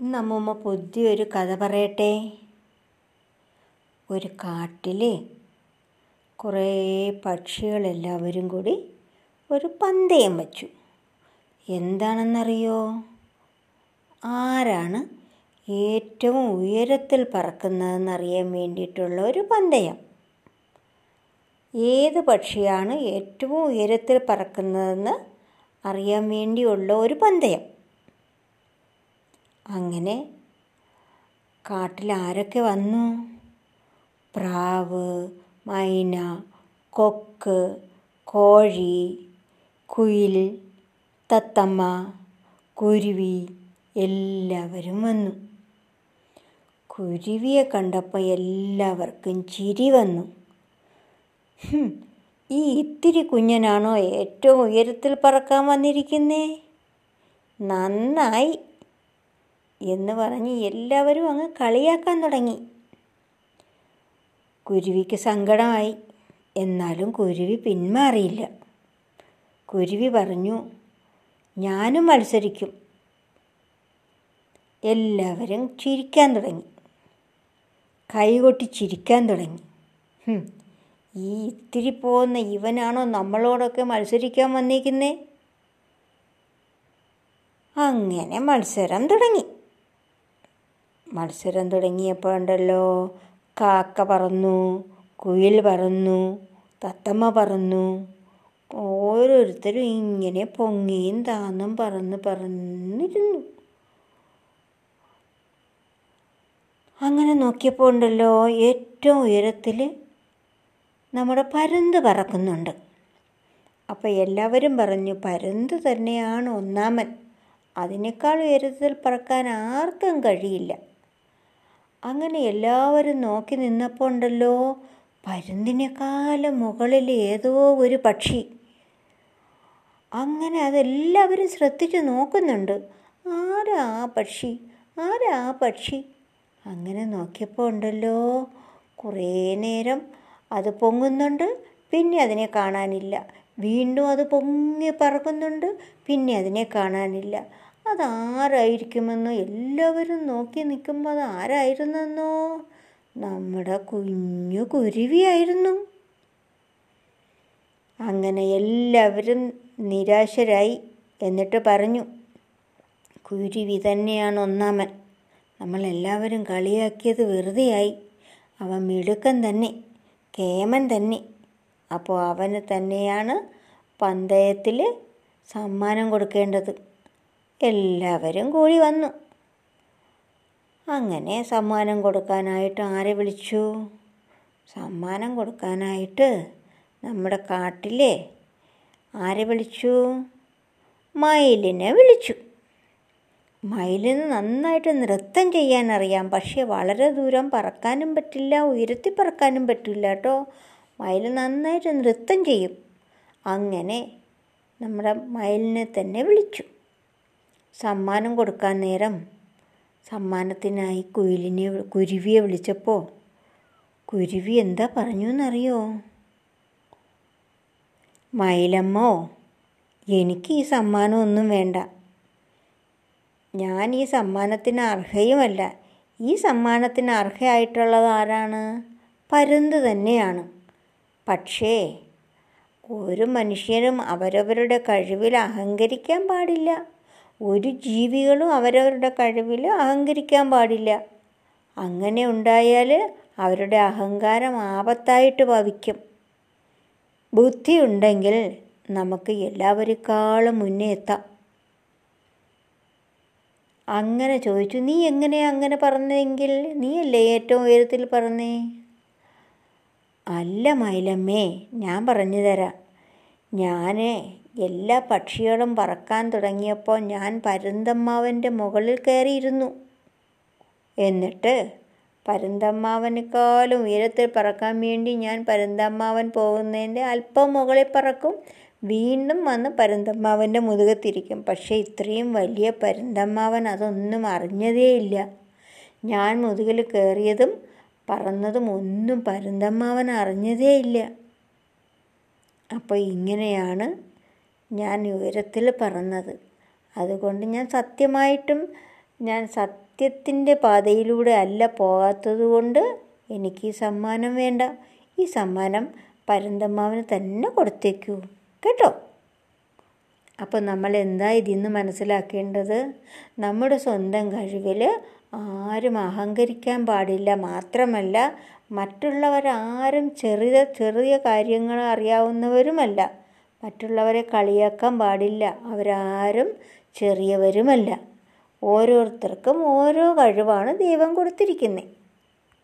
ഇന്ന് അമ്മൂമ്മ പുതിയൊരു കഥ പറയട്ടെ? ഒരു കാട്ടിൽ കുറേ പക്ഷികളെല്ലാവരും കൂടി ഒരു പന്തയം വച്ചു. എന്താണെന്നറിയോ? ആരാണ് ഏറ്റവും ഉയരത്തിൽ പറക്കുന്നതെന്നറിയാൻ വേണ്ടിയിട്ടുള്ള ഒരു പന്തയം. ഏത് പക്ഷിയാണ് ഏറ്റവും ഉയരത്തിൽ പറക്കുന്നതെന്ന് അറിയാൻ വേണ്ടിയുള്ള ഒരു പന്തയം. അങ്ങനെ കാട്ടിൽ ആരൊക്കെ വന്നു? പ്രാവ് മൈന കൊക്ക് കോഴി കുയിൽ തത്തമ്മ കുരുവി എല്ലാവരും വന്നു. കുരുവിയെ കണ്ടപ്പോൾ എല്ലാവർക്കും ചിരി വന്നു. ഈ ഇത്തിരി കുഞ്ഞനാണോ ഏറ്റവും ഉയരത്തിൽ പറക്കാൻ വന്നിരിക്കുന്നേ? നന്നായി. എന്ന് പറഞ്ഞ് എല്ലാവരും അങ്ങ് കളിയാക്കാൻ തുടങ്ങി. കുരുവിക്ക് സങ്കടമായി. എന്നാലും കുരുവി പിന്മാറിയില്ല. കുരുവി പറഞ്ഞു ഞാനും മത്സരിക്കും. എല്ലാവരും ചിരിക്കാൻ തുടങ്ങി. കൈകൊട്ടി ചിരിക്കാൻ തുടങ്ങി. ഈ ഇത്തിരി പോകുന്ന ഇവനാണോ നമ്മളോടൊക്കെ മത്സരിക്കാൻ വന്നിരിക്കുന്നേ അങ്ങനെ മത്സരം തുടങ്ങി. മത്സരം തുടങ്ങിയപ്പോൾ ഉണ്ടല്ലോ കാക്ക പറന്നു കുയിൽ പറന്നു തത്തമ്മ പറന്നു. ഓരോരുത്തരും ഇങ്ങനെ പൊങ്ങിയും താന്നും പറന്ന് പറന്നിരുന്നു. അങ്ങനെ നോക്കിയപ്പോൾ ഉണ്ടല്ലോ ഏറ്റവും ഉയരത്തിൽ നമ്മുടെ പരുന്ത് പറക്കുന്നുണ്ട്. അപ്പോൾ എല്ലാവരും പറഞ്ഞു പരുന്ത് തന്നെയാണ് ഒന്നാമൻ. അതിനേക്കാൾ ഉയരത്തിൽ പറക്കാൻ ആർക്കും കഴിയില്ല. അങ്ങനെ എല്ലാവരും നോക്കി നിന്നപ്പോൾ ഉണ്ടല്ലോ പരുന്തിനേക്കാളും മുകളിൽ ഏതോ ഒരു പക്ഷി. അങ്ങനെ അതെല്ലാവരും ശ്രദ്ധിച്ച് നോക്കുന്നുണ്ട്. ആരാ ആ പക്ഷി? ആരാ ആ പക്ഷി? അങ്ങനെ നോക്കിയപ്പോൾ ഉണ്ടല്ലോ കുറേ നേരം അത് പൊങ്ങുന്നുണ്ട് പിന്നെ അതിനെ കാണാനില്ല. വീണ്ടും അത് പൊങ്ങി പറക്കുന്നുണ്ട് പിന്നെ അതിനെ കാണാനില്ല. അതാരായിരിക്കുമെന്ന് എല്ലാവരും നോക്കി നിൽക്കുമ്പോൾ അത് ആരായിരുന്നെന്നോ നമ്മുടെ കുഞ്ഞു കുരുവിയായിരുന്നു. അങ്ങനെ എല്ലാവരും നിരാശരായി എന്നിട്ട് പറഞ്ഞു കുരുവി തന്നെയാണ് ഒന്നാമൻ. നമ്മളെല്ലാവരും കളിയാക്കിയത് വെറുതെയായി. അവൻ മിടുക്കൻ തന്നെ കേമൻ തന്നെ. അപ്പോൾ അവന് തന്നെയാണ് പന്തയത്തിൽ സമ്മാനം കൊടുക്കേണ്ടത്. എല്ലാവരും കൂടി വന്നു. അങ്ങനെ സമ്മാനം കൊടുക്കാനായിട്ട് ആരെ വിളിച്ചു? സമ്മാനം കൊടുക്കാനായിട്ട് നമ്മുടെ കാട്ടിലെ ആരെ വിളിച്ചു? മയിലിനെ വിളിച്ചു. മയിലിന് നന്നായിട്ട് നൃത്തം ചെയ്യാൻ അറിയാം പക്ഷേ വളരെ ദൂരം പറക്കാനും പറ്റില്ല ഉയരത്തിൽ പറക്കാനും പറ്റില്ല കേട്ടോ. മയിൽ നന്നായിട്ട് നൃത്തം ചെയ്യും. അങ്ങനെ നമ്മുടെ മയിലിനെ തന്നെ വിളിച്ചു. സമ്മാനം കൊടുക്കാൻ നേരം സമ്മാനത്തിനായി കുയിലിനെ കുരുവിയെ വിളിച്ചപ്പോൾ കുരുവി എന്താ പറഞ്ഞു എന്നറിയോ മയിലമ്മോ എനിക്ക് ഈ സമ്മാനമൊന്നും വേണ്ട. ഞാൻ ഈ സമ്മാനത്തിന് അർഹയുമല്ല. ഈ സമ്മാനത്തിന് അർഹയായിട്ടുള്ളത് ആരാണ്? പരുന്ത് തന്നെയാണ്. പക്ഷേ ഒരു മനുഷ്യരും അവരവരുടെ കഴിവിൽ അഹങ്കരിക്കാൻ പാടില്ല. ഒരു ജീവികളും അവരവരുടെ കഴിവിൽ അഹങ്കരിക്കാൻ പാടില്ല. അങ്ങനെ ഉണ്ടായാൽ അവരുടെ അഹങ്കാരം ആപത്തായിട്ട് ഭവിക്കും. ബുദ്ധി ഉണ്ടെങ്കിൽ നമുക്ക് എല്ലാവരെക്കാളും മുന്നേ എത്താം. അങ്ങനെ ചോദിച്ചു നീ എങ്ങനെ അങ്ങനെ പറഞ്ഞെങ്കിൽ? നീയല്ലേ ഏറ്റവും ഉയരത്തിൽ പറഞ്ഞേ? അല്ല മൈലമ്മേ ഞാൻ പറഞ്ഞു തരാം. ഞാൻ എല്ലാ പക്ഷികളും പറക്കാൻ തുടങ്ങിയപ്പോൾ ഞാൻ പരുന്തമ്മാവന്റെ മുകളിൽ കയറിയിരുന്നു. എന്നിട്ട് പരുന്തമ്മാവനേക്കാളും ഉയരത്തിൽ പറക്കാൻ വേണ്ടി ഞാൻ പരുന്തമ്മാവൻ പോകുന്നതിന്റെ അല്പം മുകളിൽ പറക്കും. വീണ്ടും വന്ന് പരുന്തമ്മാവന്റെ മുതുകത്തിരിക്കും. പക്ഷേ ഇത്രയും വലിയ പരുന്തമ്മാവൻ അതൊന്നും അറിഞ്ഞതേയില്ല. ഞാൻ മുതുകിൽ കയറിയതും പറന്നതും ഒന്നും പരുന്തമ്മാവൻ അറിഞ്ഞതേയില്ല. അപ്പോൾ ഇങ്ങനെയാണ് ഞാൻ ഉയരത്തിൽ പറഞ്ഞത് അതുകൊണ്ട് ഞാൻ സത്യമായിട്ടും ഞാൻ സത്യം സത്യത്തിന്റെ പാതയിലൂടെ അല്ല പോകാത്തത് കൊണ്ട് എനിക്ക് ഈ സമ്മാനം വേണ്ട. ഈ സമ്മാനം പരന്തമ്മാവിന് തന്നെ കൊടുത്തേക്കൂ. കേട്ടോ? അപ്പോൾ നമ്മൾ എന്താ ഇതിൽ നിന്ന് മനസ്സിലാക്കേണ്ടത്? നമ്മുടെ സ്വന്തം കഴിവിൽ ആരും അഹങ്കരിക്കാൻ പാടില്ല. മാത്രമല്ല മറ്റുള്ളവരാരും ചെറിയ ചെറിയ കാര്യങ്ങൾ അറിയാവുന്നവരുമല്ല. മറ്റുള്ളവരെ കളിയാക്കാൻ പാടില്ല. അവരാരും ചെറിയവരുമല്ല. ഓരോരുത്തർക്കും ഓരോ കഴിവാണ് ദൈവം കൊടുത്തിരിക്കുന്നത്